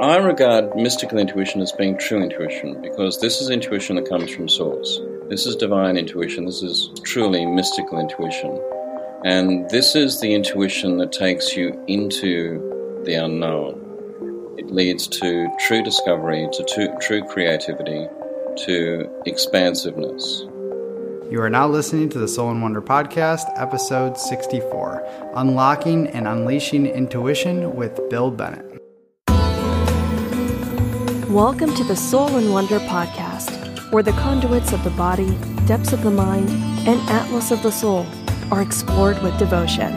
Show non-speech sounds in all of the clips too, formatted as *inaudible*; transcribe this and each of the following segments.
I regard mystical intuition as being true intuition because this is intuition that comes from source. This is divine intuition. This is truly mystical intuition. And this is the intuition that takes you into the unknown. It leads to true discovery, to true creativity, to expansiveness. You are now listening to the Soul in Wonder Podcast, episode 64 Unlocking and Unleashing Intuition with Bill Bennett. Welcome to the Soul in Wonder Podcast, where the conduits of the body, depths of the mind, and atlas of the soul are explored with devotion.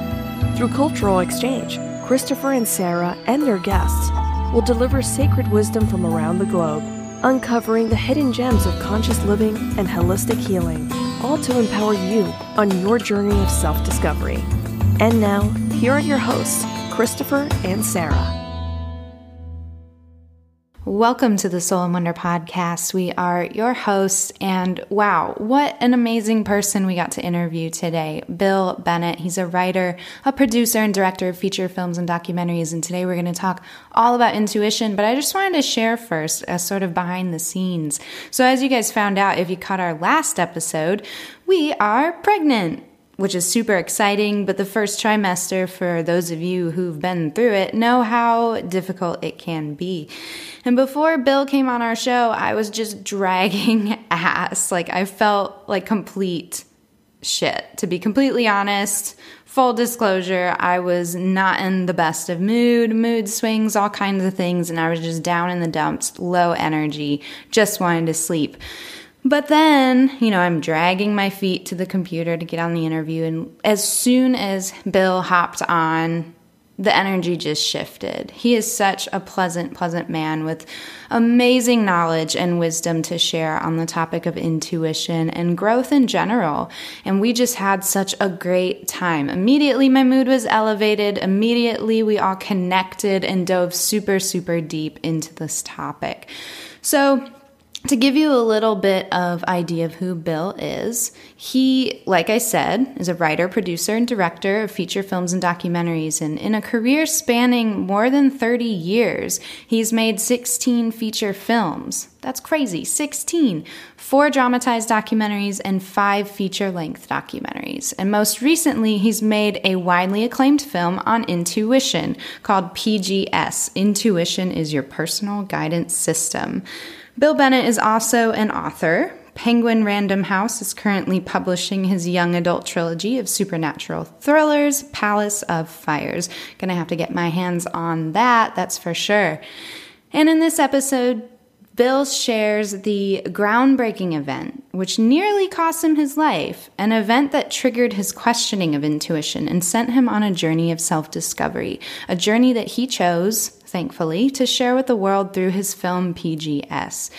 Through cultural exchange, Christopher and Sarah and their guests will deliver sacred wisdom from around the globe, uncovering the hidden gems of conscious living and holistic healing, all to empower you on your journey of self discovery. And now, here are your hosts, Christopher and Sarah. Welcome to the Soul in Wonder podcast. We are your hosts, and wow, what an amazing person we got to interview today. Bill Bennett. He's a writer, a producer, and director of feature films and documentaries. And today we're going to talk all about intuition. But I just wanted to share first a sort of behind the scenes. So, as you guys found out, if you caught our last episode, we are pregnant which is super exciting. But the first trimester, for those of you who've been through it, know how difficult it can be. And before Bill came on our show, I was just dragging *laughs* ass. Like, I felt like complete shit. To be completely honest, full disclosure, I was not in the best of mood, mood swings, all kinds of things, and I was just down in the dumps, low energy, just wanting to sleep. But then, you know, I'm dragging my feet to the computer to get on the interview. And as soon as Bill hopped on, the energy just shifted. He is such a pleasant, pleasant man with amazing knowledge and wisdom to share on the topic of intuition and growth in general. And we just had such a great time. Immediately, my mood was elevated. Immediately, we all connected and dove super, super deep into this topic. So, to give you a little bit of idea of who Bill is, he, like I said, is a writer, producer, and director of feature films and documentaries. And in a career spanning more than 30 years, he's made 16 feature films. That's crazy. 16. Four dramatized documentaries and five feature length documentaries. And most recently, he's made a widely acclaimed film on intuition called PGS Intuition is Your Personal Guidance System. Bill Bennett is also an author. Penguin Random House is currently publishing his young adult trilogy of supernatural thrillers, Palace of Fires. Gonna have to get my hands on that, that's for sure. And in this episode, Bill shares the groundbreaking event, which nearly cost him his life, an event that triggered his questioning of intuition and sent him on a journey of self discovery, a journey that he chose thankfully, to share with the world through his film PGS.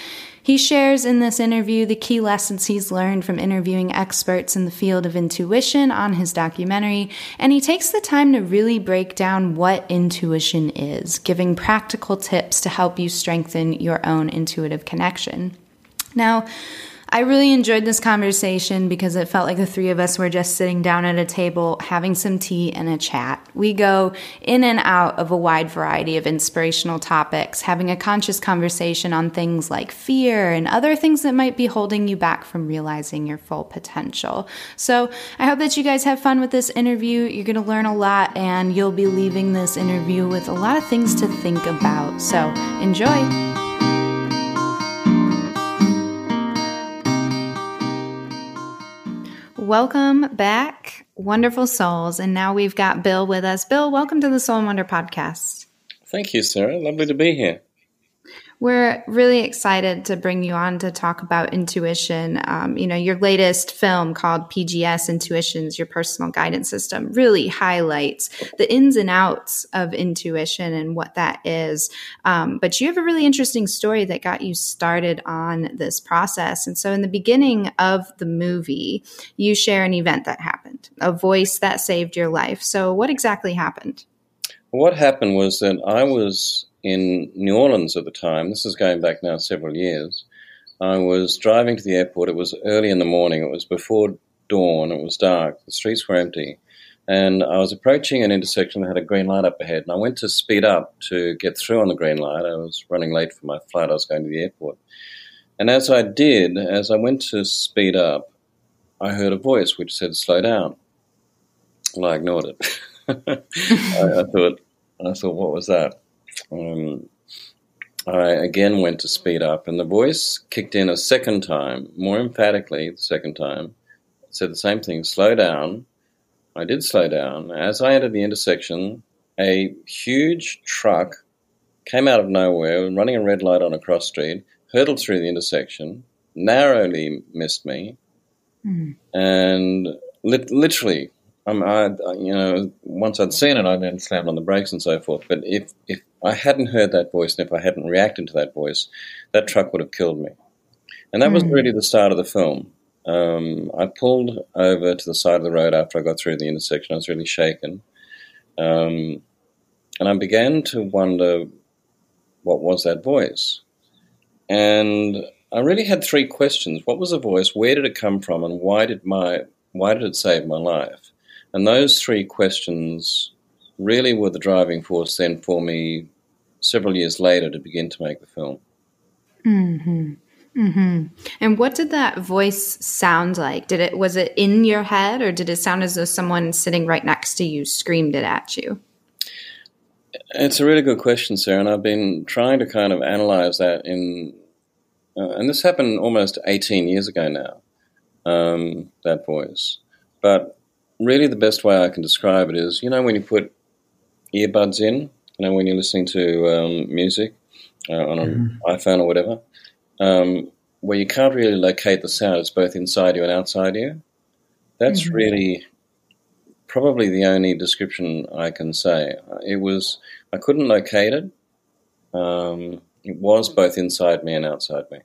He shares in this interview the key lessons he's learned from interviewing experts in the field of intuition on his documentary, and he takes the time to really break down what intuition is, giving practical tips to help you strengthen your own intuitive connection. Now, I really enjoyed this conversation because it felt like the three of us were just sitting down at a table having some tea and a chat. We go in and out of a wide variety of inspirational topics, having a conscious conversation on things like fear and other things that might be holding you back from realizing your full potential. So I hope that you guys have fun with this interview. You're going to learn a lot and you'll be leaving this interview with a lot of things to think about. So enjoy. Welcome back, wonderful souls. And now we've got Bill with us. Bill, welcome to the Soul in Wonder podcast. Thank you, Sarah. Lovely to be here. We're really excited to bring you on to talk about intuition. Um, you know, your latest film called PGS Intuitions, Your Personal Guidance System, really highlights the ins and outs of intuition and what that is. Um, but you have a really interesting story that got you started on this process. And so, in the beginning of the movie, you share an event that happened, a voice that saved your life. So, what exactly happened? What happened was that I was in New Orleans at the time. This is going back now several years. I was driving to the airport. It was early in the morning. It was before dawn. It was dark. The streets were empty. and I was approaching an intersection that had a green light up ahead, and I went to speed up to get through on the green light. I was running late for my flight. I was going to the airport. And as I did, as I went to speed up, I heard a voice which said, slow down. Well, I ignored it. *laughs* I, I, thought, I thought, what was that? Um, I again went to speed up, and the voice kicked in a second time, more emphatically, the second time. It said the same thing slow down. I did slow down. As I entered the intersection, a huge truck came out of nowhere, running a red light on a cross street, hurtled through the intersection, narrowly missed me, mm. and li- literally, um, I, you know, once I'd seen it, I then slammed on the brakes and so forth. But if if I hadn't heard that voice and if I hadn't reacted to that voice, that truck would have killed me. And that mm. was really the start of the film. Um, I pulled over to the side of the road after I got through the intersection. I was really shaken. Um, and I began to wonder what was that voice? And I really had three questions. What was the voice? Where did it come from? And why did my why did it save my life? And those three questions really were the driving force then for me several years later to begin to make the film. Mm-hmm. Mm-hmm. And what did that voice sound like? Did it was it in your head, or did it sound as though someone sitting right next to you screamed it at you? It's a really good question, Sarah, and I've been trying to kind of analyze that in, uh, and this happened almost 18 years ago now. Um, that voice, but really the best way I can describe it is, you know, when you put earbuds in, you know, when you're listening to um, music uh, on an mm-hmm. iPhone or whatever um, where you can't really locate the sound. It's both inside you and outside you. That's mm-hmm. really probably the only description I can say. It was I couldn't locate it. Um, it was both inside me and outside me.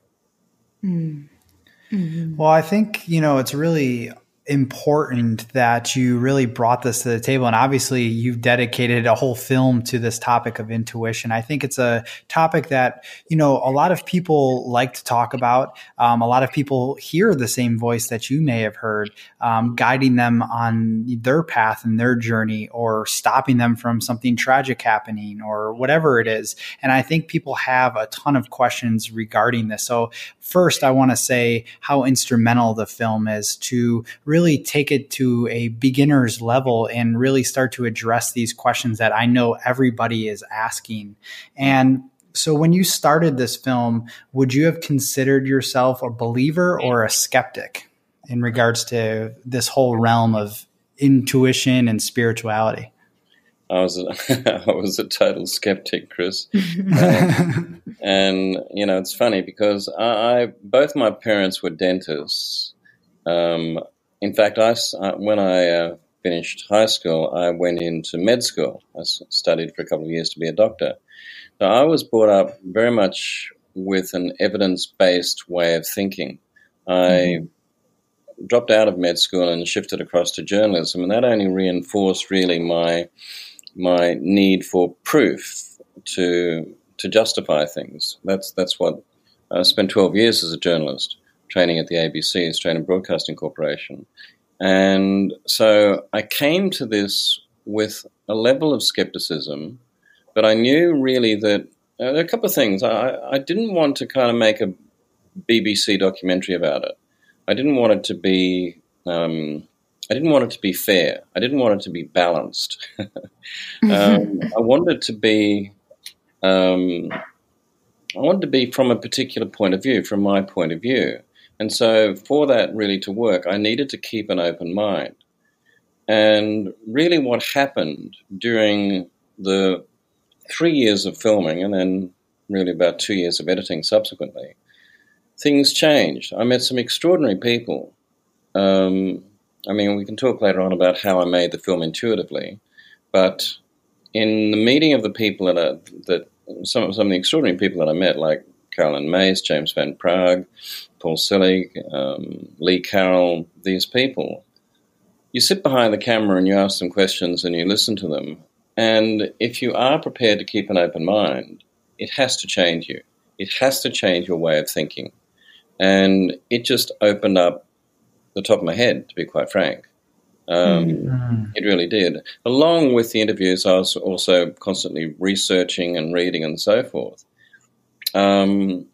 Mm-hmm. Well, I think you know it's really important that you really brought this to the table. And obviously, you've dedicated a whole film to this topic of intuition. I think it's a topic that, you know, a lot of people like to talk about. Um, a lot of people hear the same voice that you may have heard, um, guiding them on their path and their journey or stopping them from something tragic happening or whatever it is. And I think people have a ton of questions regarding this. So, first, I want to say how instrumental the film is to really really take it to a beginner's level and really start to address these questions that I know everybody is asking. And so when you started this film, would you have considered yourself a believer or a skeptic in regards to this whole realm of intuition and spirituality? I was a, *laughs* I was a total skeptic, Chris, *laughs* um, and you know it's funny because I, I both my parents were dentists. Um, in fact, I, uh, when I uh, finished high school, I went into med school. I studied for a couple of years to be a doctor. So I was brought up very much with an evidence based way of thinking. I mm-hmm. dropped out of med school and shifted across to journalism, and that only reinforced really my my need for proof to to justify things. That's that's what I spent twelve years as a journalist training at the ABC, Australian Broadcasting Corporation. And so I came to this with a level of skepticism, but I knew really that uh, a couple of things. I, I didn't want to kind of make a BBC documentary about it. I didn't want it to be. Um, I didn't want it to be fair. I didn't want it to be balanced. *laughs* um, *laughs* I wanted it to be. Um, I wanted to be from a particular point of view, from my point of view. And so, for that really to work, I needed to keep an open mind. And really, what happened during the three years of filming and then really about two years of editing subsequently, things changed. I met some extraordinary people. Um, I mean, we can talk later on about how I made the film intuitively, but in the meeting of the people that, I, that some, some of the extraordinary people that I met, like Caroline Myss, James Van Praagh, Paul Selig, um, Lee Carroll, these people. You sit behind the camera and you ask them questions and you listen to them. And if you are prepared to keep an open mind, it has to change you. It has to change your way of thinking. And it just opened up the top of my head, to be quite frank. Um, mm-hmm. It really did. Along with the interviews, I was also constantly researching and reading and so forth. Um,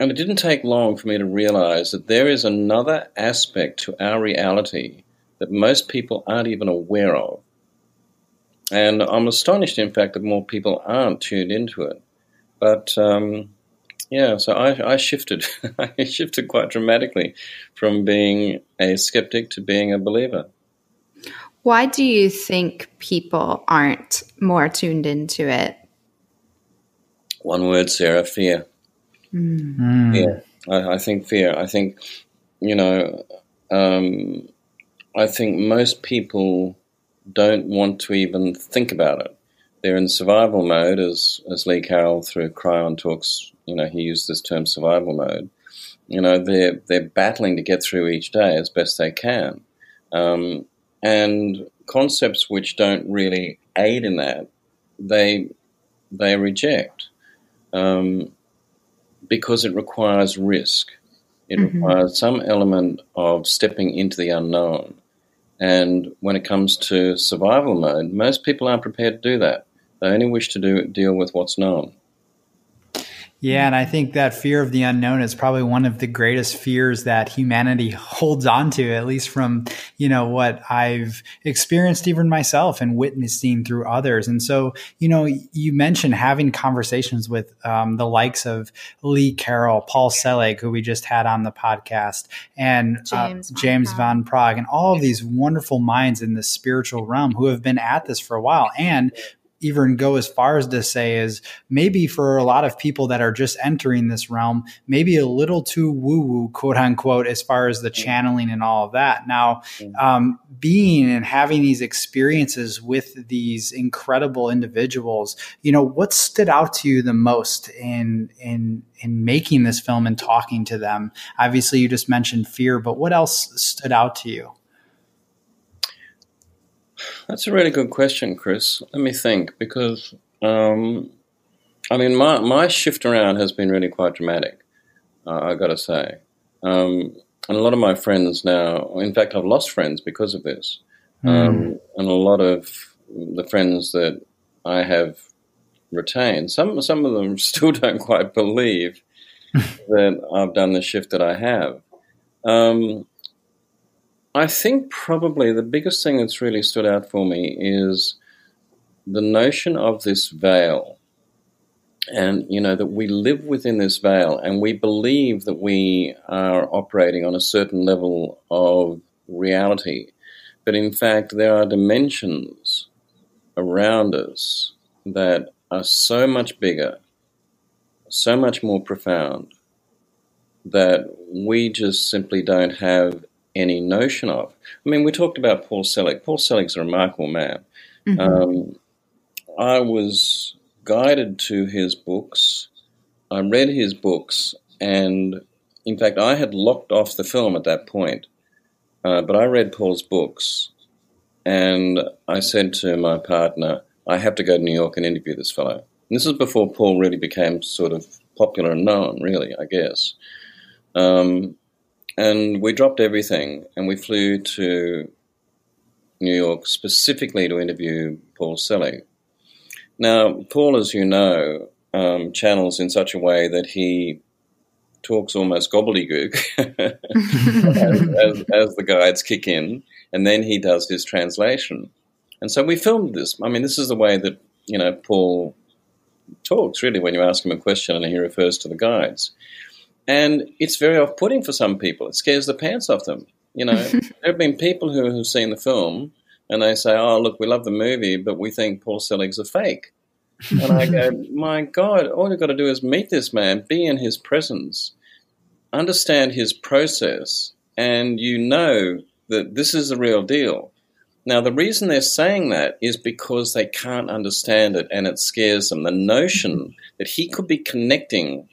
and it didn't take long for me to realize that there is another aspect to our reality that most people aren't even aware of. And I'm astonished, in fact, that more people aren't tuned into it. But um, yeah, so I, I shifted. *laughs* I shifted quite dramatically from being a skeptic to being a believer. Why do you think people aren't more tuned into it? One word, Sarah fear. Mm. Yeah, I, I, think fear. I think, you know, um, I think most people don't want to even think about it. They're in survival mode, as as Lee Carroll through Kryon talks. You know, he used this term survival mode. You know, they're they're battling to get through each day as best they can, um, and concepts which don't really aid in that, they they reject um, because it requires risk. It mm-hmm. requires some element of stepping into the unknown. And when it comes to survival mode, most people aren't prepared to do that. They only wish to do, deal with what's known. Yeah, and I think that fear of the unknown is probably one of the greatest fears that humanity *laughs* holds on to, at least from, you know, what I've experienced even myself and witnessing through others. And so, you know, you mentioned having conversations with um, the likes of Lee Carroll, Paul Selig, who we just had on the podcast, and James, uh, James Van Praagh, and all of these wonderful minds in the spiritual realm who have been at this for a while. And even go as far as to say is maybe for a lot of people that are just entering this realm, maybe a little too woo woo, quote unquote, as far as the channeling and all of that. Now, um, being and having these experiences with these incredible individuals, you know, what stood out to you the most in in in making this film and talking to them? Obviously, you just mentioned fear, but what else stood out to you? That's a really good question, Chris. Let me think, because um, I mean, my my shift around has been really quite dramatic. Uh, I got to say, um, and a lot of my friends now, in fact, I've lost friends because of this, mm. um, and a lot of the friends that I have retained, some some of them *laughs* still don't quite believe *laughs* that I've done the shift that I have. Um, I think probably the biggest thing that's really stood out for me is the notion of this veil. And, you know, that we live within this veil and we believe that we are operating on a certain level of reality. But in fact, there are dimensions around us that are so much bigger, so much more profound, that we just simply don't have any notion of. I mean, we talked about Paul Selig. Paul Selig's a remarkable man. Mm-hmm. Um, I was guided to his books. I read his books, and in fact, I had locked off the film at that point. Uh, but I read Paul's books, and I said to my partner, I have to go to New York and interview this fellow. And this is before Paul really became sort of popular and known, really, I guess. Um, and we dropped everything and we flew to New York specifically to interview Paul Selig. Now, Paul, as you know, um, channels in such a way that he talks almost gobbledygook *laughs* as, as, as, the guides kick in, and then he does his translation. And so we filmed this. I mean, this is the way that you know Paul talks really when you ask him a question and he refers to the guides. And it's very off putting for some people. It scares the pants off them. You know, *laughs* there have been people who have seen the film and they say, oh, look, we love the movie, but we think Paul Selig's a fake. And I go, *laughs* my God, all you've got to do is meet this man, be in his presence, understand his process, and you know that this is the real deal. Now, the reason they're saying that is because they can't understand it and it scares them. The notion mm-hmm. that he could be connecting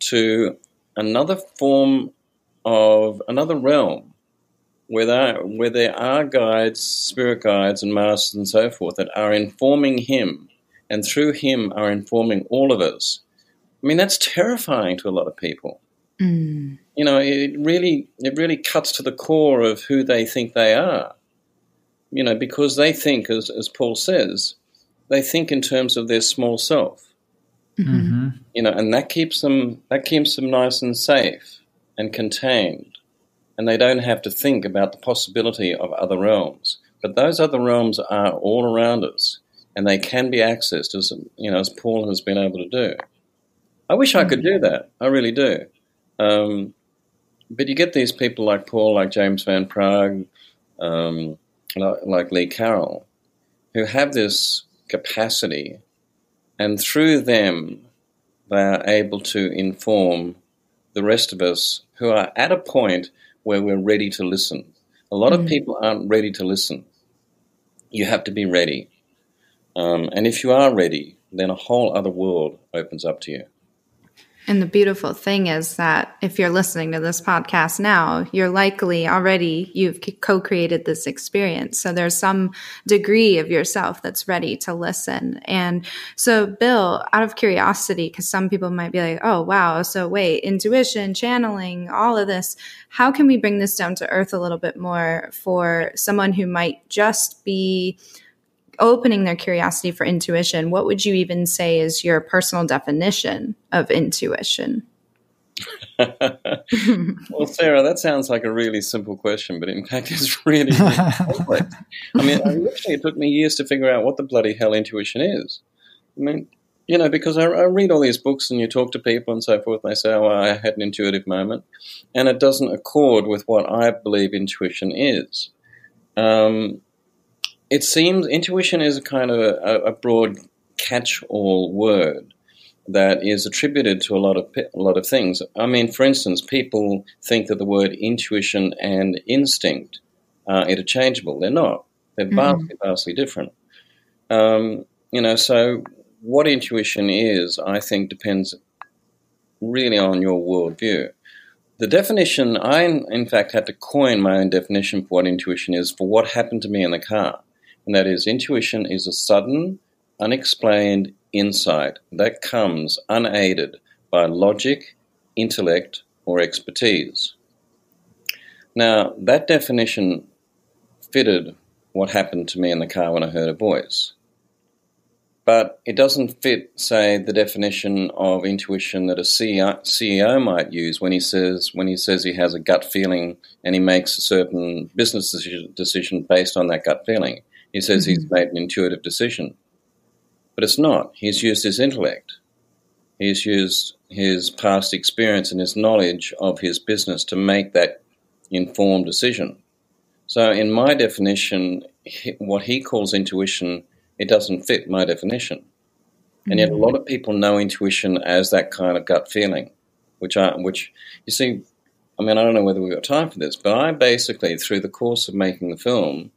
to another form of another realm where there, where there are guides, spirit guides, and masters and so forth that are informing him, and through him are informing all of us. I mean, that's terrifying to a lot of people. Mm. You know, it really it really cuts to the core of who they think they are. You know, because they think, as as Paul says, they think in terms of their small self. Mm-hmm. You know, and that keeps them that keeps them nice and safe and contained, and they don't have to think about the possibility of other realms. But those other realms are all around us, and they can be accessed, as you know, as Paul has been able to do. I wish I could do mm-hmm. that. I really do. Um, but you get these people like Paul, like James Van Praagh, um, like, like Lee Carroll, who have this capacity, and through them, they are able to inform the rest of us who are at a point where we're ready to listen. A lot mm. of people aren't ready to listen. You have to be ready. Um, and if you are ready, then a whole other world opens up to you. And the beautiful thing is that if you're listening to this podcast now, you're likely already, you've co created this experience. So there's some degree of yourself that's ready to listen. And so, Bill, out of curiosity, because some people might be like, oh, wow. So wait, intuition, channeling, all of this. How can we bring this down to earth a little bit more for someone who might just be opening their curiosity for intuition, what would you even say is your personal definition of intuition? *laughs* well, Sarah, that sounds like a really simple question, but in fact, it's really, really complex. I mean, literally, it took me years to figure out what the bloody hell intuition is. I mean, you know, because I, I, read all these books and you talk to people and so forth, and they say, oh, I had an intuitive moment. And it doesn't accord with what I believe intuition is. Um, it seems intuition is a kind of a, a broad catch-all word that is attributed to a lot of a lot of things. I mean, for instance, people think that the word intuition and instinct are interchangeable. They're not. They're mm-hmm. vastly, vastly different. Um, you know, so what intuition is, I think, depends really on your worldview. The definition, I in fact had to coin my own definition for what intuition is for what happened to me in the car and that is intuition is a sudden, unexplained insight that comes unaided by logic, intellect, or expertise. Now, that definition fitted what happened to me in the car when I heard a voice. But it doesn't fit, say, the definition of intuition that a CEO might use when he says when he says he has a gut feeling and he makes a certain business decision based on that gut feeling. He says mm-hmm. he's made an intuitive decision. But it's not. He's used his intellect. He's used his past experience and his knowledge of his business to make that informed decision. So, in my definition, what he calls intuition, it doesn't fit my definition. And yet, a lot of people know intuition as that kind of gut feeling, which I, which you see, I mean, I don't know whether we've got time for this, but I basically, through the course of making the film,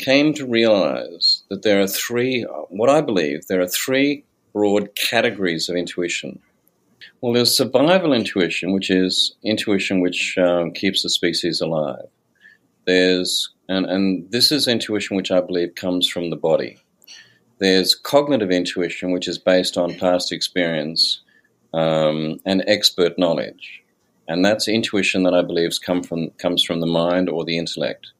came to realize that there are three, what I believe, there are three broad categories of intuition. Well, there's survival intuition, which is intuition which um, keeps the species alive. There's, and, and this is intuition which I believe comes from the body. There's cognitive intuition, which is based on past experience um, and expert knowledge. And that's intuition that I believe come from, comes from the mind or the intellect.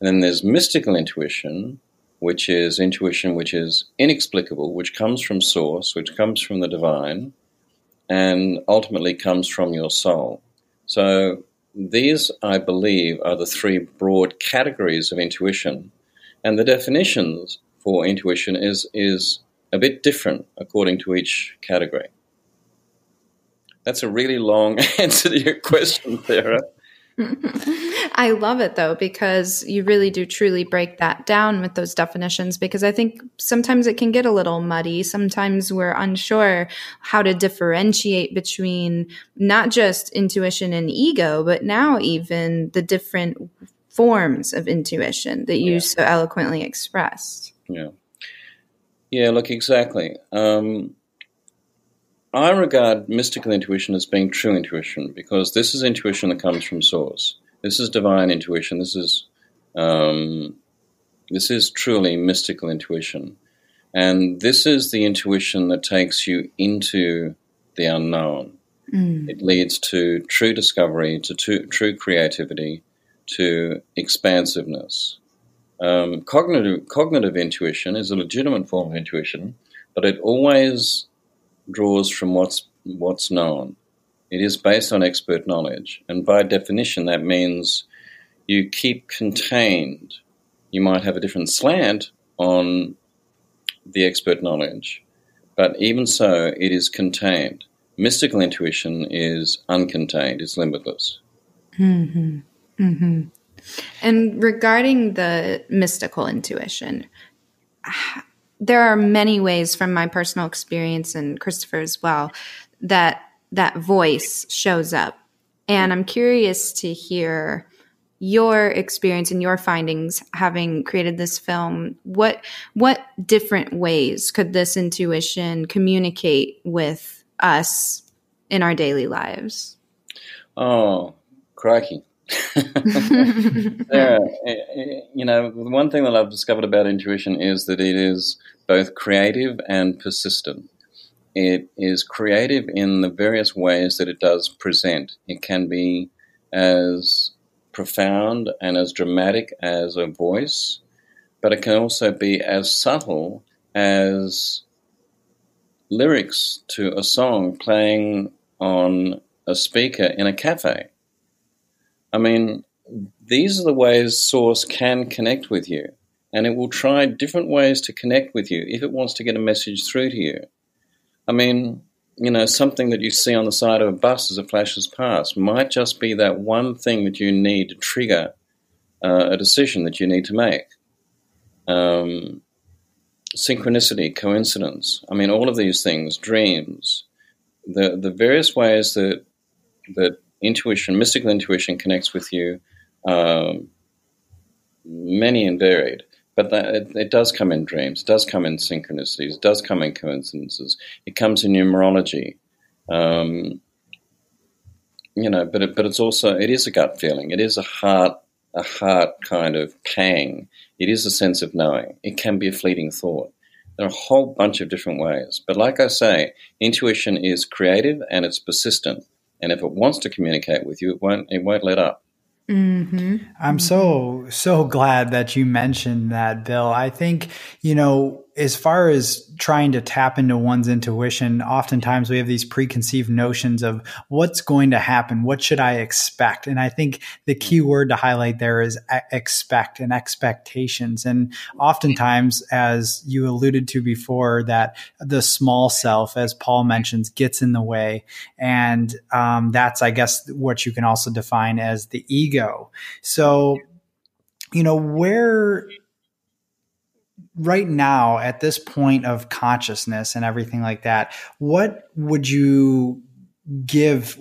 And then there's mystical intuition, which is intuition which is inexplicable, which comes from source, which comes from the divine, and ultimately comes from your soul. So these, I believe, are the three broad categories of intuition. And the definitions for intuition is, is a bit different according to each category. That's a really long *laughs* answer to your question, Sarah. I love it though, because you really do truly break that down with those definitions. Because I think sometimes it can get a little muddy. Sometimes we're unsure how to differentiate between not just intuition and ego, but now even the different forms of intuition that you yeah. so eloquently expressed. Yeah. Yeah, look, exactly. Um, I regard mystical intuition as being true intuition because this is intuition that comes from source. This is divine intuition. This is um, this is truly mystical intuition, and this is the intuition that takes you into the unknown. Mm. It leads to true discovery, to true creativity, to expansiveness. Um, cognitive, cognitive intuition is a legitimate form of intuition, but it always draws from what's, what's known. It is based on expert knowledge, and by definition, that means you keep contained. You might have a different slant on the expert knowledge, but even so, it is contained. Mystical intuition is uncontained, it's limitless. Mm-hmm. Mm-hmm. And regarding the mystical intuition, there are many ways from my personal experience and Christopher as well that that voice shows up. And I'm curious to hear your experience and your findings having created this film. What what different ways could this intuition communicate with us in our daily lives? Oh crikey *laughs* there, eh, eh, you know, the one thing that I've discovered about intuition is that it is both creative and persistent. It is creative in the various ways that it does present. It can be as profound and as dramatic as a voice, but it can also be as subtle as lyrics to a song playing on a speaker in a cafe. I mean, these are the ways Source can connect with you, and it will try different ways to connect with you if it wants to get a message through to you. I mean, you know, something that you see on the side of a bus as it flashes past might just be that one thing that you need to trigger uh, a decision that you need to make. Um, synchronicity, coincidence. I mean, all of these things, dreams, the the various ways that that intuition, mystical intuition connects with you, um, many and varied. But that, it, it, does come in dreams, it does come in synchronicities, it does come in coincidences. It comes in numerology. Um, you know, but it, but it's also it is a gut feeling. It is a heart a heart kind of pang. It is a sense of knowing. It can be a fleeting thought. There are a whole bunch of different ways. But like I say, intuition is creative and it's persistent. And if it wants to communicate with you, it won't it won't let up. Mm-hmm. I'm so so glad that you mentioned that, Bill. I think you know as far as trying to tap into one's intuition, oftentimes we have these preconceived notions of what's going to happen, what should I expect, and I think the key word to highlight there is expect and expectations. And oftentimes, as you alluded to before, that the small self, as Paul mentions, gets in the way, and um, that's, I guess, what you can also define as the ego. So, you know, where right now at this point of consciousness and everything like that what would you give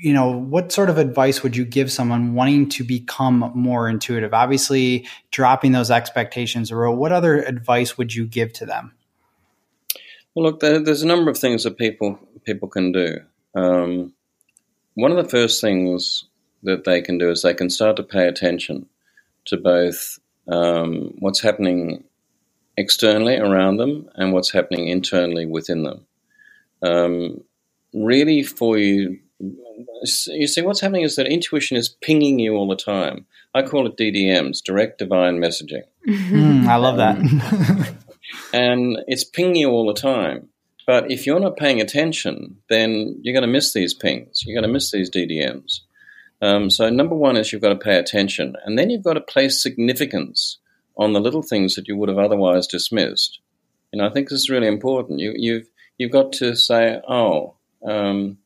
you know what sort of advice would you give someone wanting to become more intuitive? Obviously dropping those expectations or what other advice would you give to them? Well look there's a number of things that people people can do. Um, one of the first things that they can do is they can start to pay attention to both um, what's happening externally around them and what's happening internally within them. Um, really, for you, you see, what's happening is that intuition is pinging you all the time. I call it DDMs, direct divine messaging. Mm, I love that. *laughs* and it's pinging you all the time. But if you're not paying attention, then you're going to miss these pings. You're going to miss these DDMs. Um, so, number one is you've got to pay attention. And then you've got to place significance on the little things that you would have otherwise dismissed. Know, I think this is really important. You, you've you've got to say, oh, um,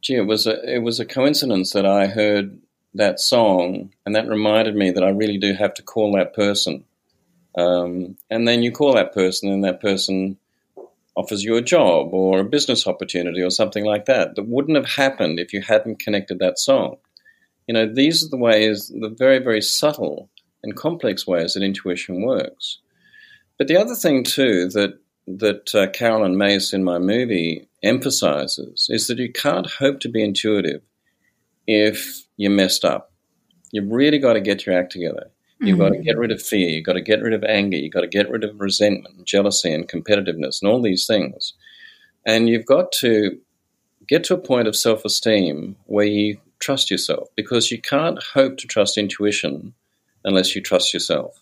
gee, it was a it was a coincidence that I heard that song, and that reminded me that I really do have to call that person. Um, and then you call that person, and that person offers you a job or a business opportunity or something like that. That wouldn't have happened if you hadn't connected that song. You know, these are the ways, the very, very subtle and complex ways that intuition works. But the other thing too that that uh, Caroline Myss in my movie emphasizes is that you can't hope to be intuitive if you're messed up. You've really got to get your act together. You've mm-hmm. got to get rid of fear. You've got to get rid of anger. You've got to get rid of resentment, jealousy, and competitiveness, and all these things. And you've got to get to a point of self esteem where you trust yourself because you can't hope to trust intuition unless you trust yourself.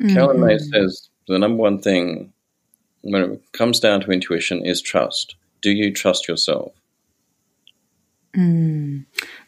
Mm-hmm. Caroline Myss says the number one thing when it comes down to intuition is trust. Do you trust yourself? Mm.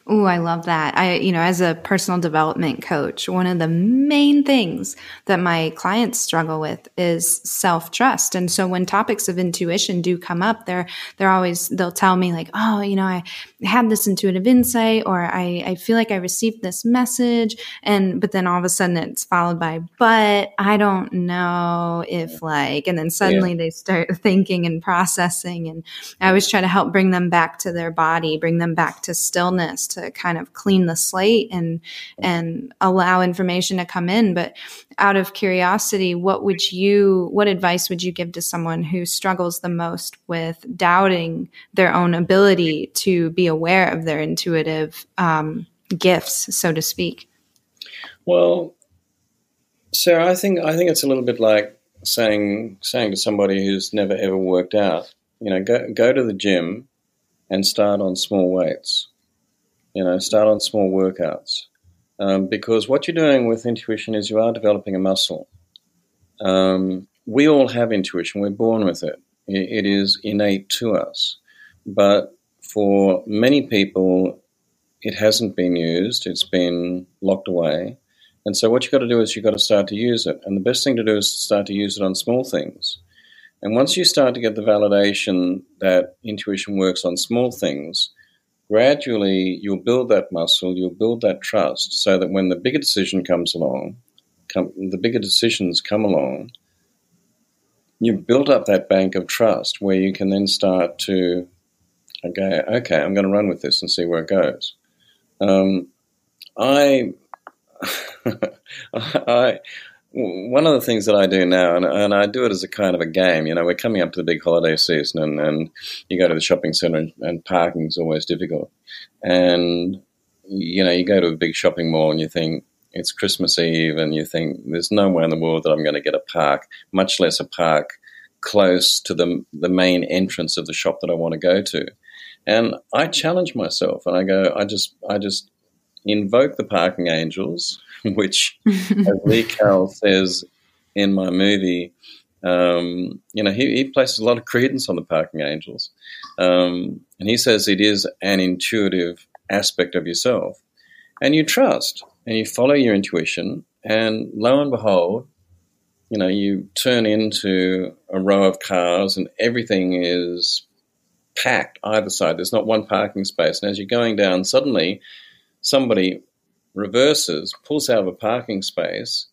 Oh, I love that. I, you know, as a personal development coach, one of the main things that my clients struggle with is self trust. And so when topics of intuition do come up, they're, they're always, they'll tell me like, oh, you know, I had this intuitive insight or I, I feel like I received this message. And, but then all of a sudden it's followed by, but I don't know if like, and then suddenly yeah. they start *laughs* thinking and processing. And I always try to help bring them back to their body, bring them back to stillness to kind of clean the slate and and allow information to come in but out of curiosity what would you what advice would you give to someone who struggles the most with doubting their own ability to be aware of their intuitive um, gifts so to speak well sarah i think i think it's a little bit like saying saying to somebody who's never ever worked out you know go go to the gym and start on small weights you know, start on small workouts. Um, because what you're doing with intuition is you are developing a muscle. Um, we all have intuition, we're born with it. it, it is innate to us. But for many people, it hasn't been used, it's been locked away. And so, what you've got to do is you've got to start to use it. And the best thing to do is to start to use it on small things. And once you start to get the validation that intuition works on small things, gradually you'll build that muscle, you'll build that trust, so that when the bigger decision comes along, come, the bigger decisions come along, you build up that bank of trust where you can then start to, okay, okay, I'm going to run with this and see where it goes. Um, *laughs* I, I, one of the things that I do now, and, and, I do it as a kind of a game, you know, we're coming up to the big holiday season and, and you go to the shopping center and, and parking is always difficult. And, you know, you go to a big shopping mall and you think it's Christmas Eve and you think there's no way in the world that I'm going to get a park, much less a park close to the, the main entrance of the shop that I want to go to. And I challenge myself and I go, I just, I just invoke the parking angels *laughs* which, *laughs* as Lee Carroll says in my movie, um, you know, he, he, places a lot of credence on the parking angels. Um, and he says it is an intuitive aspect of yourself. And you trust and you follow your intuition. And lo and behold, you know, you turn into a row of cars and everything is packed either side. There's not one parking space. And as you're going down, suddenly somebody reverses, pulls out of a parking space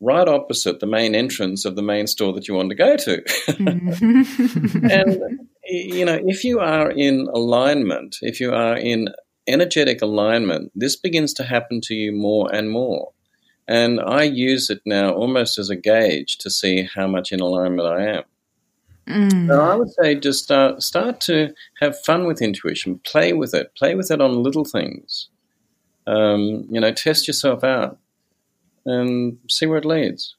right opposite the main entrance of the main store that you want to go to. Mm-hmm. *laughs* and, you know, if you are in alignment, if you are in energetic alignment, this begins to happen to you more and more. And I use it now almost as a gauge to see how much in alignment I am. Mm. So I would say just start, start to have fun with intuition, play with it, play with it on little things. Um, you know, test yourself out and see where it leads.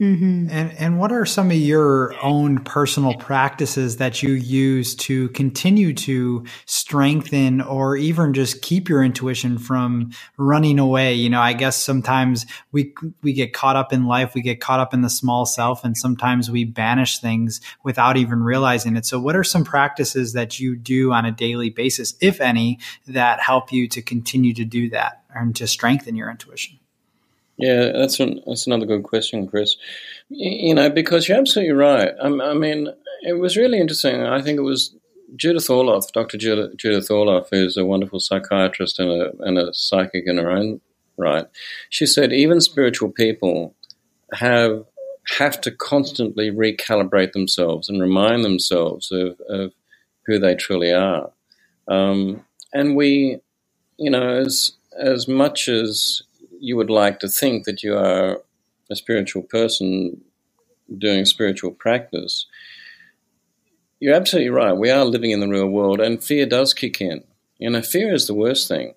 Mm-hmm. And and what are some of your own personal practices that you use to continue to strengthen or even just keep your intuition from running away? You know, I guess sometimes we we get caught up in life, we get caught up in the small self, and sometimes we banish things without even realizing it. So, what are some practices that you do on a daily basis, if any, that help you to continue to do that and to strengthen your intuition? Yeah, that's an, that's another good question, Chris. You know, because you're absolutely right. I, I mean, it was really interesting. I think it was Judith Orloff, Dr. Judith, Judith Orloff, who's a wonderful psychiatrist and a, and a psychic in her own right. She said even spiritual people have have to constantly recalibrate themselves and remind themselves of, of who they truly are. Um, and we, you know, as as much as you would like to think that you are a spiritual person doing spiritual practice, you're absolutely right. We are living in the real world, and fear does kick in. You know, fear is the worst thing.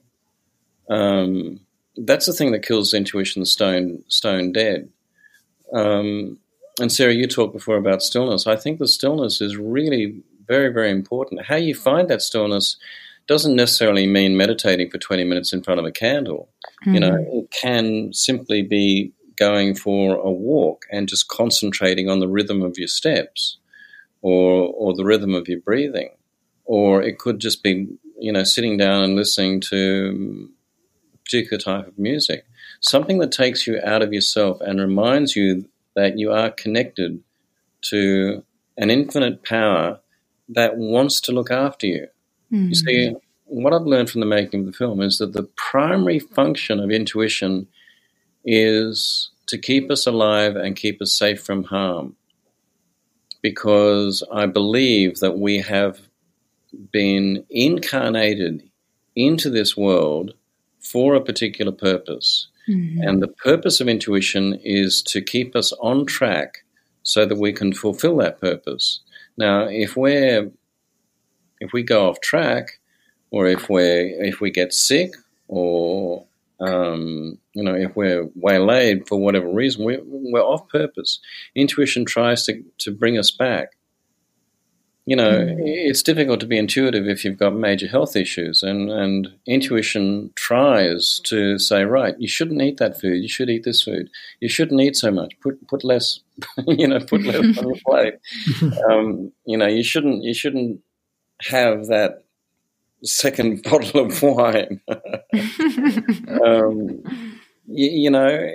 Um, that's the thing that kills intuition stone stone dead. Um, and Sarah, you talked before about stillness. I think the stillness is really very, very important. How you find that stillness doesn't necessarily mean meditating for 20 minutes in front of a candle. Mm-hmm. You know, mm-hmm. it can simply be going for a walk and just concentrating on the rhythm of your steps or, or the rhythm of your breathing. Or it could just be, you know, sitting down and listening to a particular type of music. Something that takes you out of yourself and reminds you that you are connected to an infinite power that wants to look after you. Mm-hmm. You see, what I've learned from the making of the film is that the primary function of intuition is to keep us alive and keep us safe from harm. Because I believe that we have been incarnated into this world for a particular purpose. Mm-hmm. And the purpose of intuition is to keep us on track so that we can fulfill that purpose. Now, if we're if we go off track, or if we if we get sick, or um, you know, if we're waylaid for whatever reason, we're, we're off purpose. Intuition tries to, to bring us back. You know, mm. it's difficult to be intuitive if you've got major health issues, and, and intuition tries to say, right, you shouldn't eat that food. You should eat this food. You shouldn't eat so much. Put put less, *laughs* you know, put less on your *laughs* plate. Um, you know, you shouldn't you shouldn't have that second *laughs* bottle of wine. *laughs* um, you, you, know,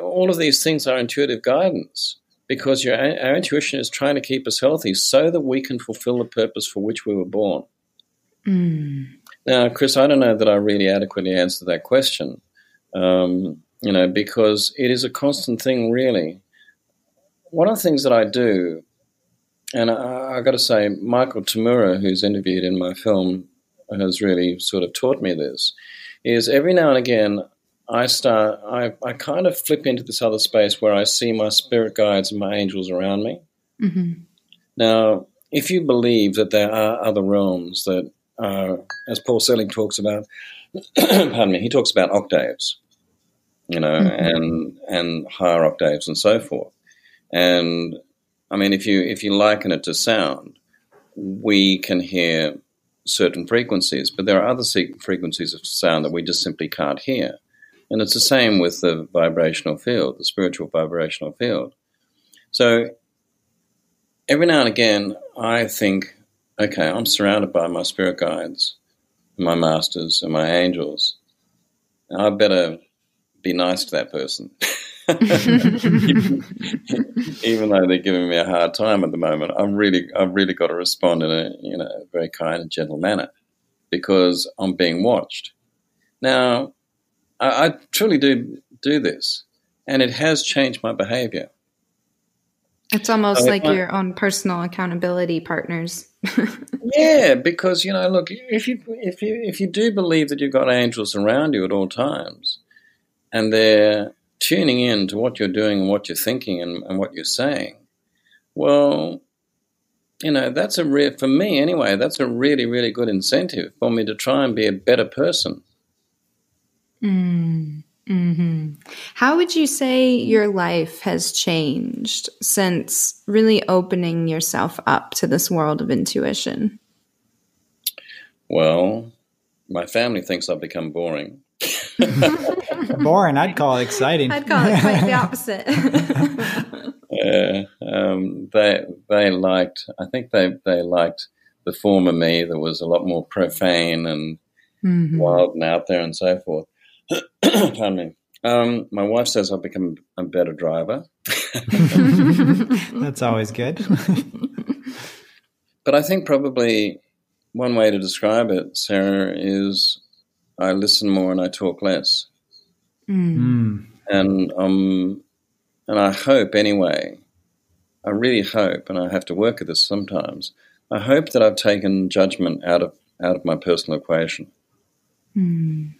all of these things are intuitive guidance because your, our intuition is trying to keep us healthy so that we can fulfill the purpose for which we were born. Mm. Now, Chris, I don't know that I really adequately answered that question, um, you know, because it is a constant thing, really. One of the things that I do, and I, I got to say, Michael Tamura, who's interviewed in my film, has really sort of taught me this is every now and again I start I, I kind of flip into this other space where I see my spirit guides and my angels around me. Mm-hmm. Now, if you believe that there are other realms that are, as Paul Selig talks about, *clears throat* pardon me, he talks about octaves, you know, mm-hmm. and and higher octaves and so forth. And I mean, if you if you liken it to sound, we can hear certain frequencies, but there are other frequencies of sound that we just simply can't hear. And it's the same with the vibrational field, the spiritual vibrational field. So every now and again, I think, okay, I'm surrounded by my spirit guides, my masters, and my angels. I better be nice to that person. *laughs* *laughs* even, though they're giving me a hard time at the moment, I'm really, I've really got to respond in a, you know, a very kind and gentle manner because I'm being watched. Now, I, I truly do do this, and it has changed my behavior. It's almost so like I, your own personal accountability partners. *laughs* yeah, because you know, look, if you if you if you do believe that you've got angels around you at all times, and they're tuning in to what you're doing and what you're thinking and, and what you're saying, well, you know, that's a real, for me anyway, that's a really, really good incentive for me to try and be a better person. Mm, hmm How would you say your life has changed since really opening yourself up to this world of intuition? Well, my family thinks I've become boring. *laughs* *laughs* Boring. I'd call it exciting. I'd call it quite the opposite. *laughs* yeah, um, they they liked. I think they they liked the former me that was a lot more profane and mm-hmm. wild and out there and so forth. *coughs* Pardon me. Um, my wife says I've become a better driver. *laughs* That's always good. but I think probably one way to describe it, Sarah, is I listen more and I talk less. Mm. And um, and I hope anyway. I really hope, and I have to work at this sometimes. I hope that I've taken judgment out of out of my personal equation. Mm.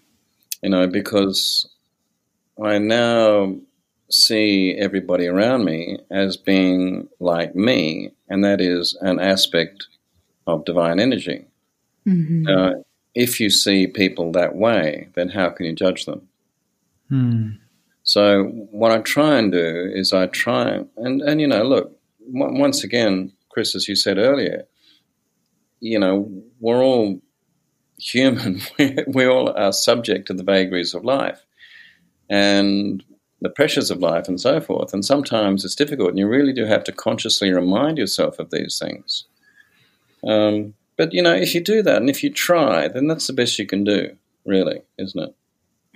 You know, because I now see everybody around me as being like me, and that is an aspect of divine energy. Mm-hmm. Uh, if you see people that way, then how can you judge them? So what I try and do is I try and and you know look once again, Chris, as you said earlier, you know, we're all human. *laughs* we all are subject to the vagaries of life and the pressures of life and so forth. And sometimes it's difficult, and you really do have to consciously remind yourself of these things. Um, but you know, if you do that and if you try, then that's the best you can do, really, isn't it?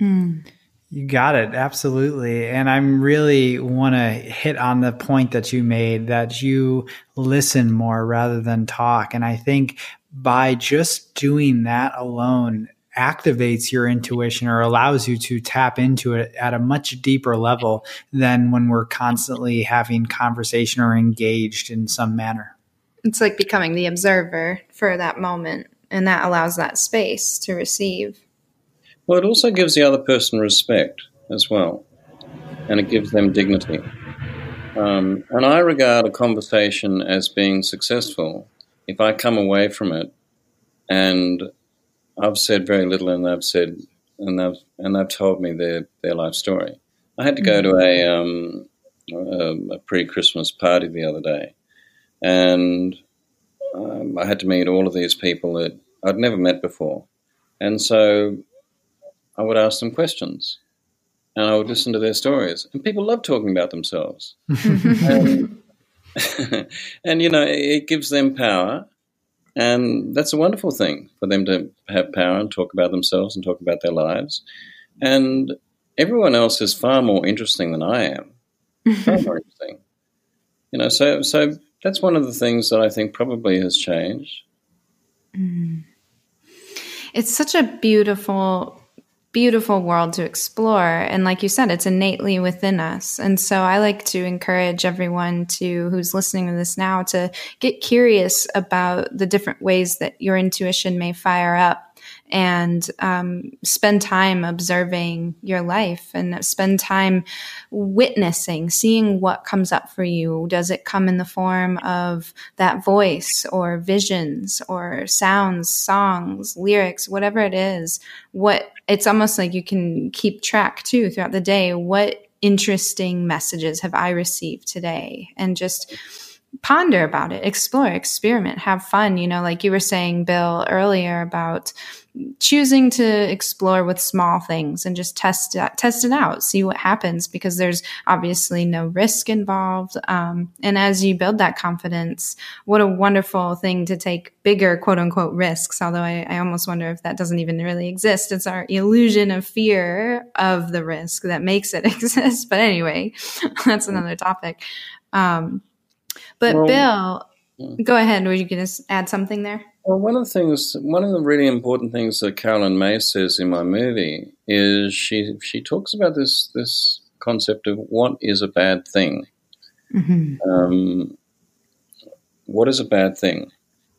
Mm. You got it. Absolutely. And I'm really want to hit on the point that you made that you listen more rather than talk. And I think by just doing that alone activates your intuition or allows you to tap into it at a much deeper level than when we're constantly having conversation or engaged in some manner. It's like becoming the observer for that moment, and that allows that space to receive. Well, it also gives the other person respect as well, and it gives them dignity. Um, and I regard a conversation as being successful if I come away from it and I've said very little, and they've said and they've and they've told me their their life story. I had to go to a um, a, a pre-Christmas party the other day, and um, I had to meet all of these people that I'd never met before, and so I would ask them questions, and I would listen to their stories. And people love talking about themselves, *laughs* and, *laughs* and you know it gives them power, and that's a wonderful thing for them to have power and talk about themselves and talk about their lives. And everyone else is far more interesting than I am. Far more interesting. You know, so so that's one of the things that I think probably has changed. Mm. It's such a beautiful beautiful world to explore. And like you said, it's innately within us. And so I like to encourage everyone to who's listening to this now to get curious about the different ways that your intuition may fire up and um, spend time observing your life and spend time witnessing, seeing what comes up for you. Does it come in the form of that voice or visions or sounds, songs, lyrics, whatever it is? What it's almost like you can keep track too throughout the day. What interesting messages have I received today? And just ponder about it, explore, experiment, have fun. You know, like you were saying, Bill, earlier about choosing to explore with small things and just test it, test it out, see what happens because there's obviously no risk involved. Um, and as you build that confidence, what a wonderful thing to take bigger quote unquote risks. Although I, I almost wonder if that doesn't even really exist. It's our illusion of fear of the risk that makes it *laughs* exist. But anyway, *laughs* that's another topic. Um, but well, Bill, go ahead. Were you going to add something there? Well, one of the things, one of the really important things that Carolyn May says in my movie is she she talks about this this concept of what is a bad thing. Mm-hmm. Um, what is a bad thing?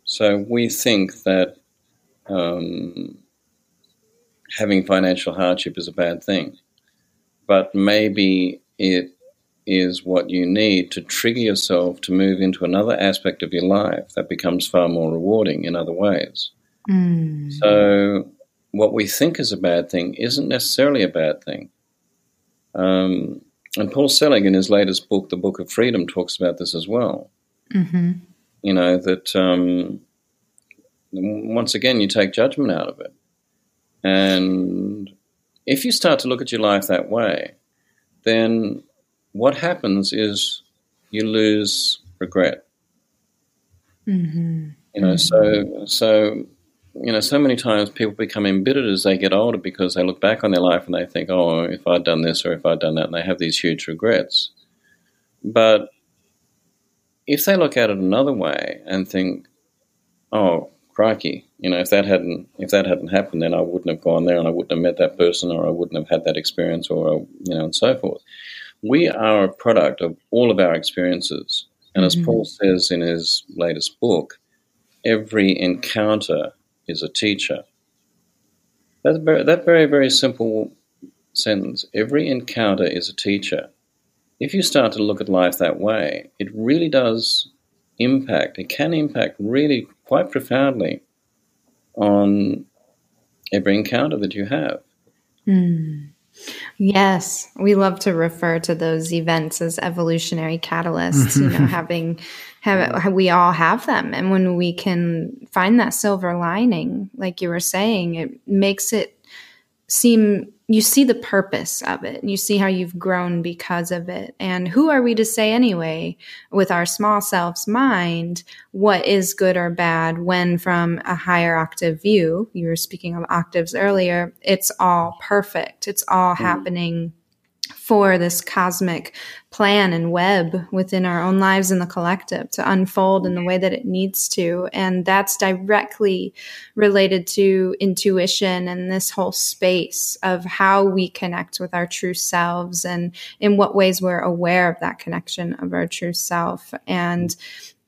So we think that um, having financial hardship is a bad thing, but maybe it is what you need to trigger yourself to move into another aspect of your life that becomes far more rewarding in other ways. Mm. So, what we think is a bad thing isn't necessarily a bad thing. Um, and Paul Selig, in his latest book, The Book of Freedom, talks about this as well. Mm-hmm. You know, that um, once again, you take judgment out of it. And if you start to look at your life that way, then what happens is you lose regret. Mm-hmm. You know, mm-hmm. so so you know, so many times people become embittered as they get older because they look back on their life and they think, "Oh, if I'd done this or if I'd done that," and they have these huge regrets. But if they look at it another way and think, "Oh, crikey, you know, if that hadn't if that hadn't happened, then I wouldn't have gone there and I wouldn't have met that person or I wouldn't have had that experience or you know, and so forth." We are a product of all of our experiences. And as mm-hmm. Paul says in his latest book, every encounter is a teacher. That very, that very, very simple sentence, every encounter is a teacher. If you start to look at life that way, it really does impact, it can impact really quite profoundly on every encounter that you have. Mm. Yes, we love to refer to those events as evolutionary catalysts, you know, mm-hmm. having have, we all have them. And when we can find that silver lining like you were saying it makes it seem you see the purpose of it and you see how you've grown because of it. And who are we to say anyway with our small self's mind what is good or bad when from a higher octave view? You were speaking of octaves earlier. It's all perfect. It's all mm-hmm. happening for this cosmic plan and web within our own lives in the collective to unfold in the way that it needs to. And that's directly related to intuition and this whole space of how we connect with our true selves and in what ways we're aware of that connection of our true self. And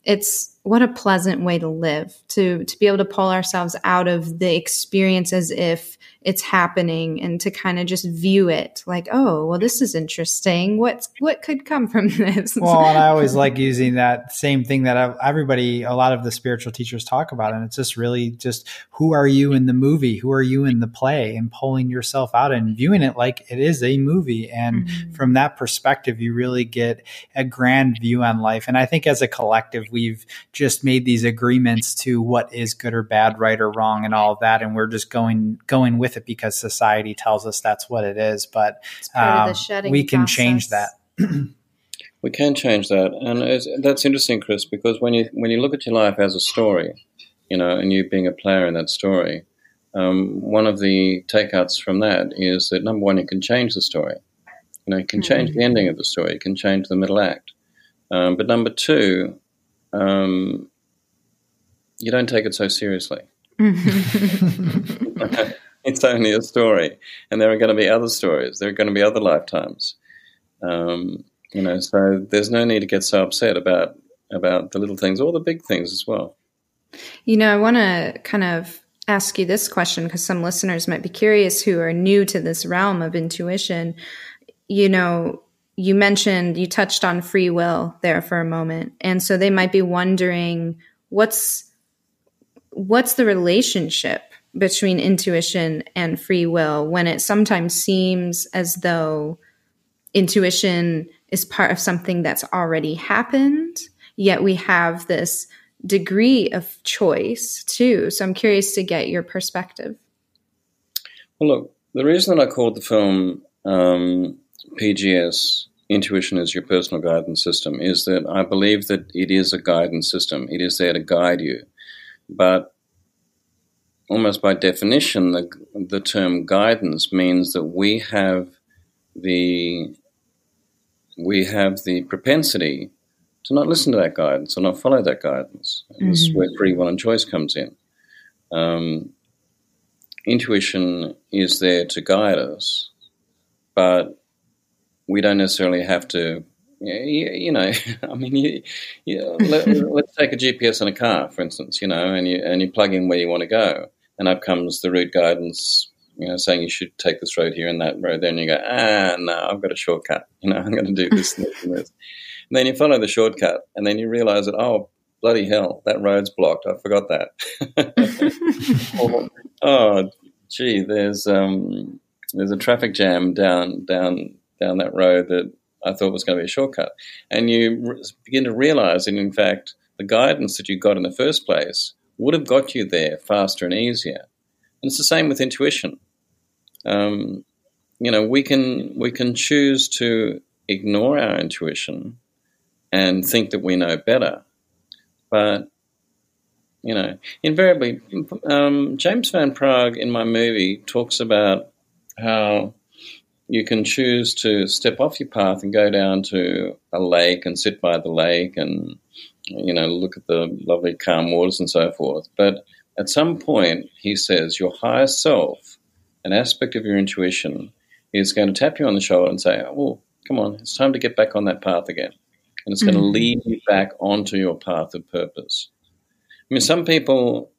it's what a pleasant way to live to to be able to pull ourselves out of the experience as if it's happening and to kind of just view it like, oh, well, this is interesting. What's what could come from *laughs* this? well, and I always like using that same thing that everybody, a lot of the spiritual teachers talk about, and it's just really just who are you in the movie, who are you in the play, and pulling yourself out and viewing it like it is a movie. And mm-hmm. from that perspective, you really get a grand view on life. And I think as a collective, we've just made these agreements to what is good or bad, right or wrong, and all of that, and we're just going going with with it because society tells us that's what it is. But um, we can process. change that. *clears throat* we can change that, and that's interesting, Chris, because when you when you look at your life as a story, you know, and you being a player in that story, um, one of the takeouts from that is that number one, you can change the story. You know, you can change the ending of the story. You can change the middle act. Um, but number two, um, you don't take it so seriously. *laughs* *laughs* *laughs* it's only a story, and there are going to be other stories. There are going to be other lifetimes. Um, you know, so there's no need to get so upset about about the little things or the big things as well. You know, I want to kind of ask you this question because some listeners might be curious who are new to this realm of intuition. You know, you mentioned you touched on free will there for a moment, and so they might be wondering what's what's the relationship between intuition and free will when it sometimes seems as though intuition is part of something that's already happened, yet we have this degree of choice too. So I'm curious to get your perspective. Well, look, the reason that I called the film um, PGS, Intuition is Your Personal Guidance System, is that I believe that it is a guidance system. It is there to guide you. But almost by definition, the, the term guidance means that we have the we have the propensity to not listen to that guidance or not follow that guidance. Mm-hmm. This is where free will and choice comes in. Um, intuition is there to guide us, but we don't necessarily have to. You, you know, *laughs* I mean, you, you, let, *laughs* us take a GPS in a car, for instance. You know, and you and you plug in where you want to go and up comes the route guidance, you know, saying you should take this road here and that road there, and you go, ah, no, I've got a shortcut. You know, *laughs* I'm going to do this and this and this. And then you follow the shortcut, and then you realize that, oh, bloody hell, that road's blocked. I forgot that. oh, *laughs* *laughs* oh, gee, there's um, there's a traffic jam down down down that road that I thought was going to be a shortcut, and you re- begin to realize that in fact the guidance that you got in the first place would have got you there faster and easier. And it's the same with intuition. Um, you know, we can we can choose to ignore our intuition and think that we know better, but you know, invariably, um, James Van Praagh in my movie talks about how you can choose to step off your path and go down to a lake and sit by the lake and you know, look at the lovely calm waters and so forth. But at some point, he says, your higher self, an aspect of your intuition, is going to tap you on the shoulder and say, oh, come on, it's time to get back on that path again. And it's mm-hmm. going to lead you back onto your path of purpose. I mean, some people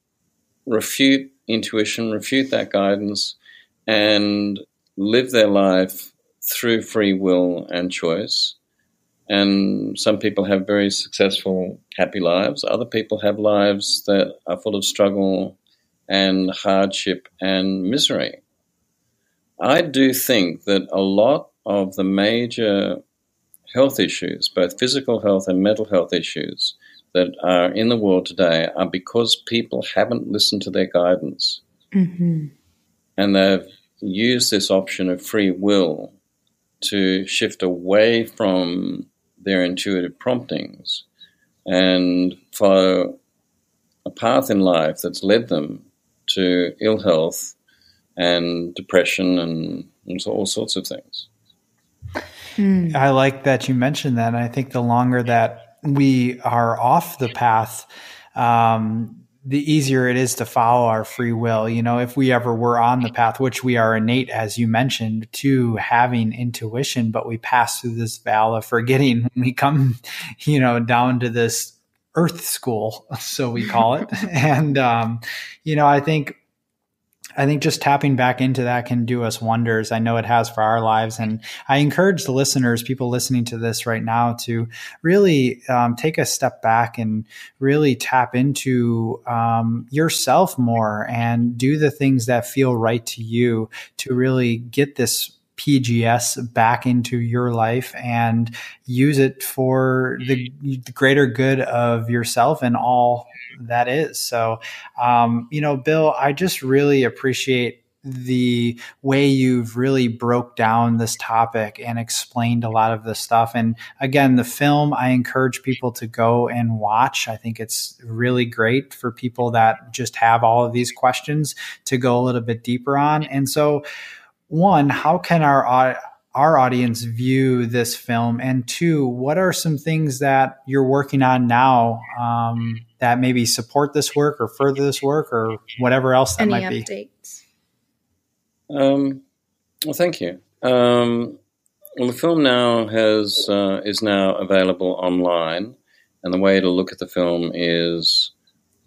refute intuition, refute that guidance, and live their life through free will and choice. And some people have very successful, happy lives. Other people have lives that are full of struggle and hardship and misery. I do think that a lot of the major health issues, both physical health and mental health issues, that are in the world today are because people haven't listened to their guidance. Mm-hmm. And they've used this option of free will to shift away from their intuitive promptings and follow a path in life that's led them to ill health and depression and, and all sorts of things. Mm. I like that you mentioned that. I think the longer that we are off the path, um, the easier it is to follow our free will. You know, if we ever were on the path, which we are innate, as you mentioned, to having intuition, but we pass through this vale of forgetting when we come, *laughs* you know, down to this earth school, *laughs* so we call it. *laughs* and, um, you know, I think I think just tapping back into that can do us wonders. I know it has for our lives. And I encourage the listeners, people listening to this right now, to really um, take a step back and really tap into um, yourself more and do the things that feel right to you to really get this PGS back into your life and use it for the, the greater good of yourself and all that is. So, um, you know, Bill, I just really appreciate the way you've really broke down this topic and explained a lot of the stuff. And again the film i encourage people to go and watch. I think it's really great for people that just have all of these questions to go a little bit deeper on. And so one how can our our audience view this film? And two, what are some things that you're working on now um, that maybe support this work or further this work or whatever else that might be? Any might updates? be? Um, well, thank you. Um, well, the film now has uh, is now available online, and the way to look at the film is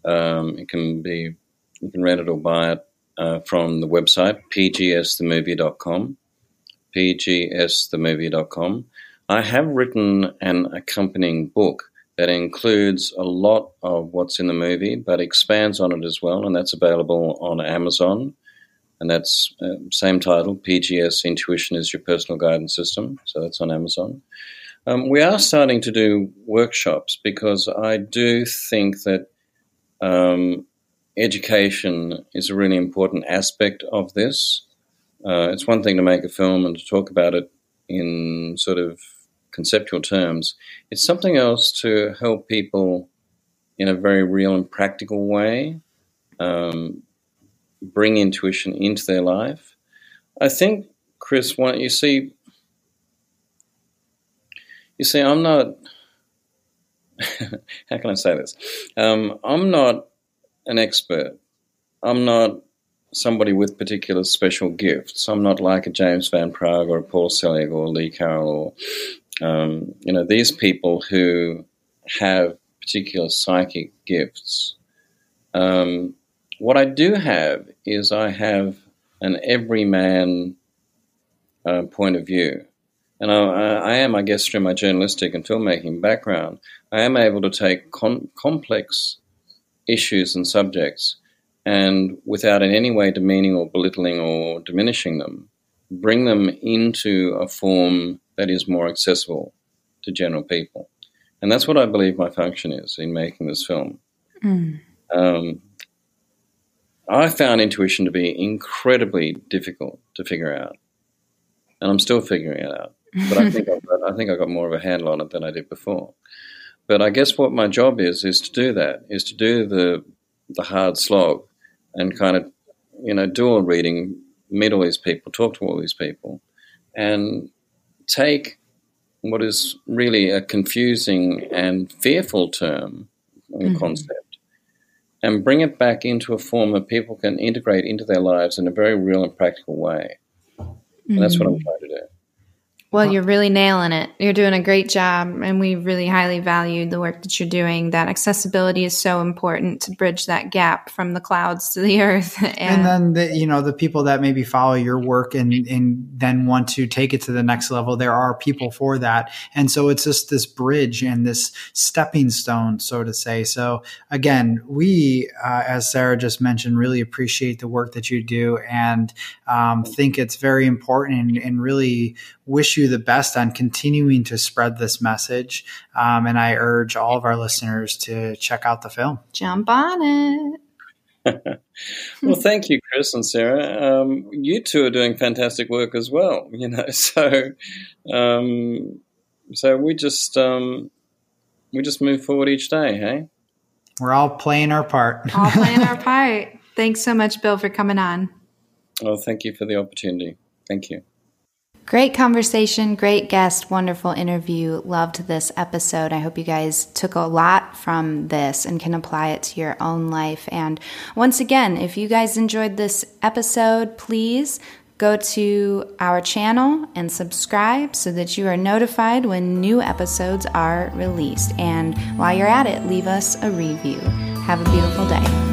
um, it can be you can rent it or buy it uh, from the website pgsthemovie.com pgsthemovie.com. I have written an accompanying book that includes a lot of what's in the movie, but expands on it as well, and that's available on Amazon. And that's uh, same title, PGS Intuition is Your Personal Guidance System. So that's on Amazon. Um, we are starting to do workshops because I do think that um, education is a really important aspect of this. Uh, it's one thing to make a film and to talk about it in sort of conceptual terms. It's something else to help people in a very real and practical way um, bring intuition into their life. I think, Chris, what you see, you see, I'm not. *laughs* how can I say this? Um, I'm not an expert. I'm not somebody with particular special gifts. I'm not like a James Van Praagh or a Paul Selig or Lee Carroll or, um, you know, these people who have particular psychic gifts. Um, what I do have is I have an everyman uh, point of view. And I, I, am, I guess, through my journalistic and filmmaking background, I am able to take com- complex issues and subjects and without in any way demeaning or belittling or diminishing them, bring them into a form that is more accessible to general people. And that's what I believe my function is in making this film. Mm. Um, I found intuition to be incredibly difficult to figure out, and I'm still figuring it out. But I think *laughs* I've got, I think I got more of a handle on it than I did before. But I guess what my job is is to do that, is to do the the hard slog and kind of, you know, do a reading, meet all these people, talk to all these people, and take what is really a confusing and fearful term and mm-hmm. concept and bring it back into a form that people can integrate into their lives in a very real and practical way. And that's what I'm mm-hmm. trying to do. Well, you're really nailing it. You're doing a great job, and we really highly value the work that you're doing. That accessibility is so important to bridge that gap from the clouds to the *laughs* earth. And, and then, the, you know, the people that maybe follow your work and and then want to take it to the next level, there are people for that, and so it's just this bridge and this stepping stone, so to say. So again, we, uh, as Sarah just mentioned, really appreciate the work that you do and um, think it's very important and, and really wish you the best on continuing to spread this message. Um, and I urge all of our listeners to check out the film. Jump on it. *laughs* well, thank you, Chris and Sarah. Um, you two are doing fantastic work as well. *laughs* You know, so um, so we just um, we just move forward each day. Hey, we're all playing our part. all playing our *laughs* part. Thanks so much, Bill, for coming on. Well, thank you for the opportunity. Thank you. Great conversation, great guest, wonderful interview. Loved this episode. I hope you guys took a lot from this and can apply it to your own life. And once again, if you guys enjoyed this episode, please go to our channel and subscribe so that you are notified when new episodes are released. And while you're at it, leave us a review. Have a beautiful day.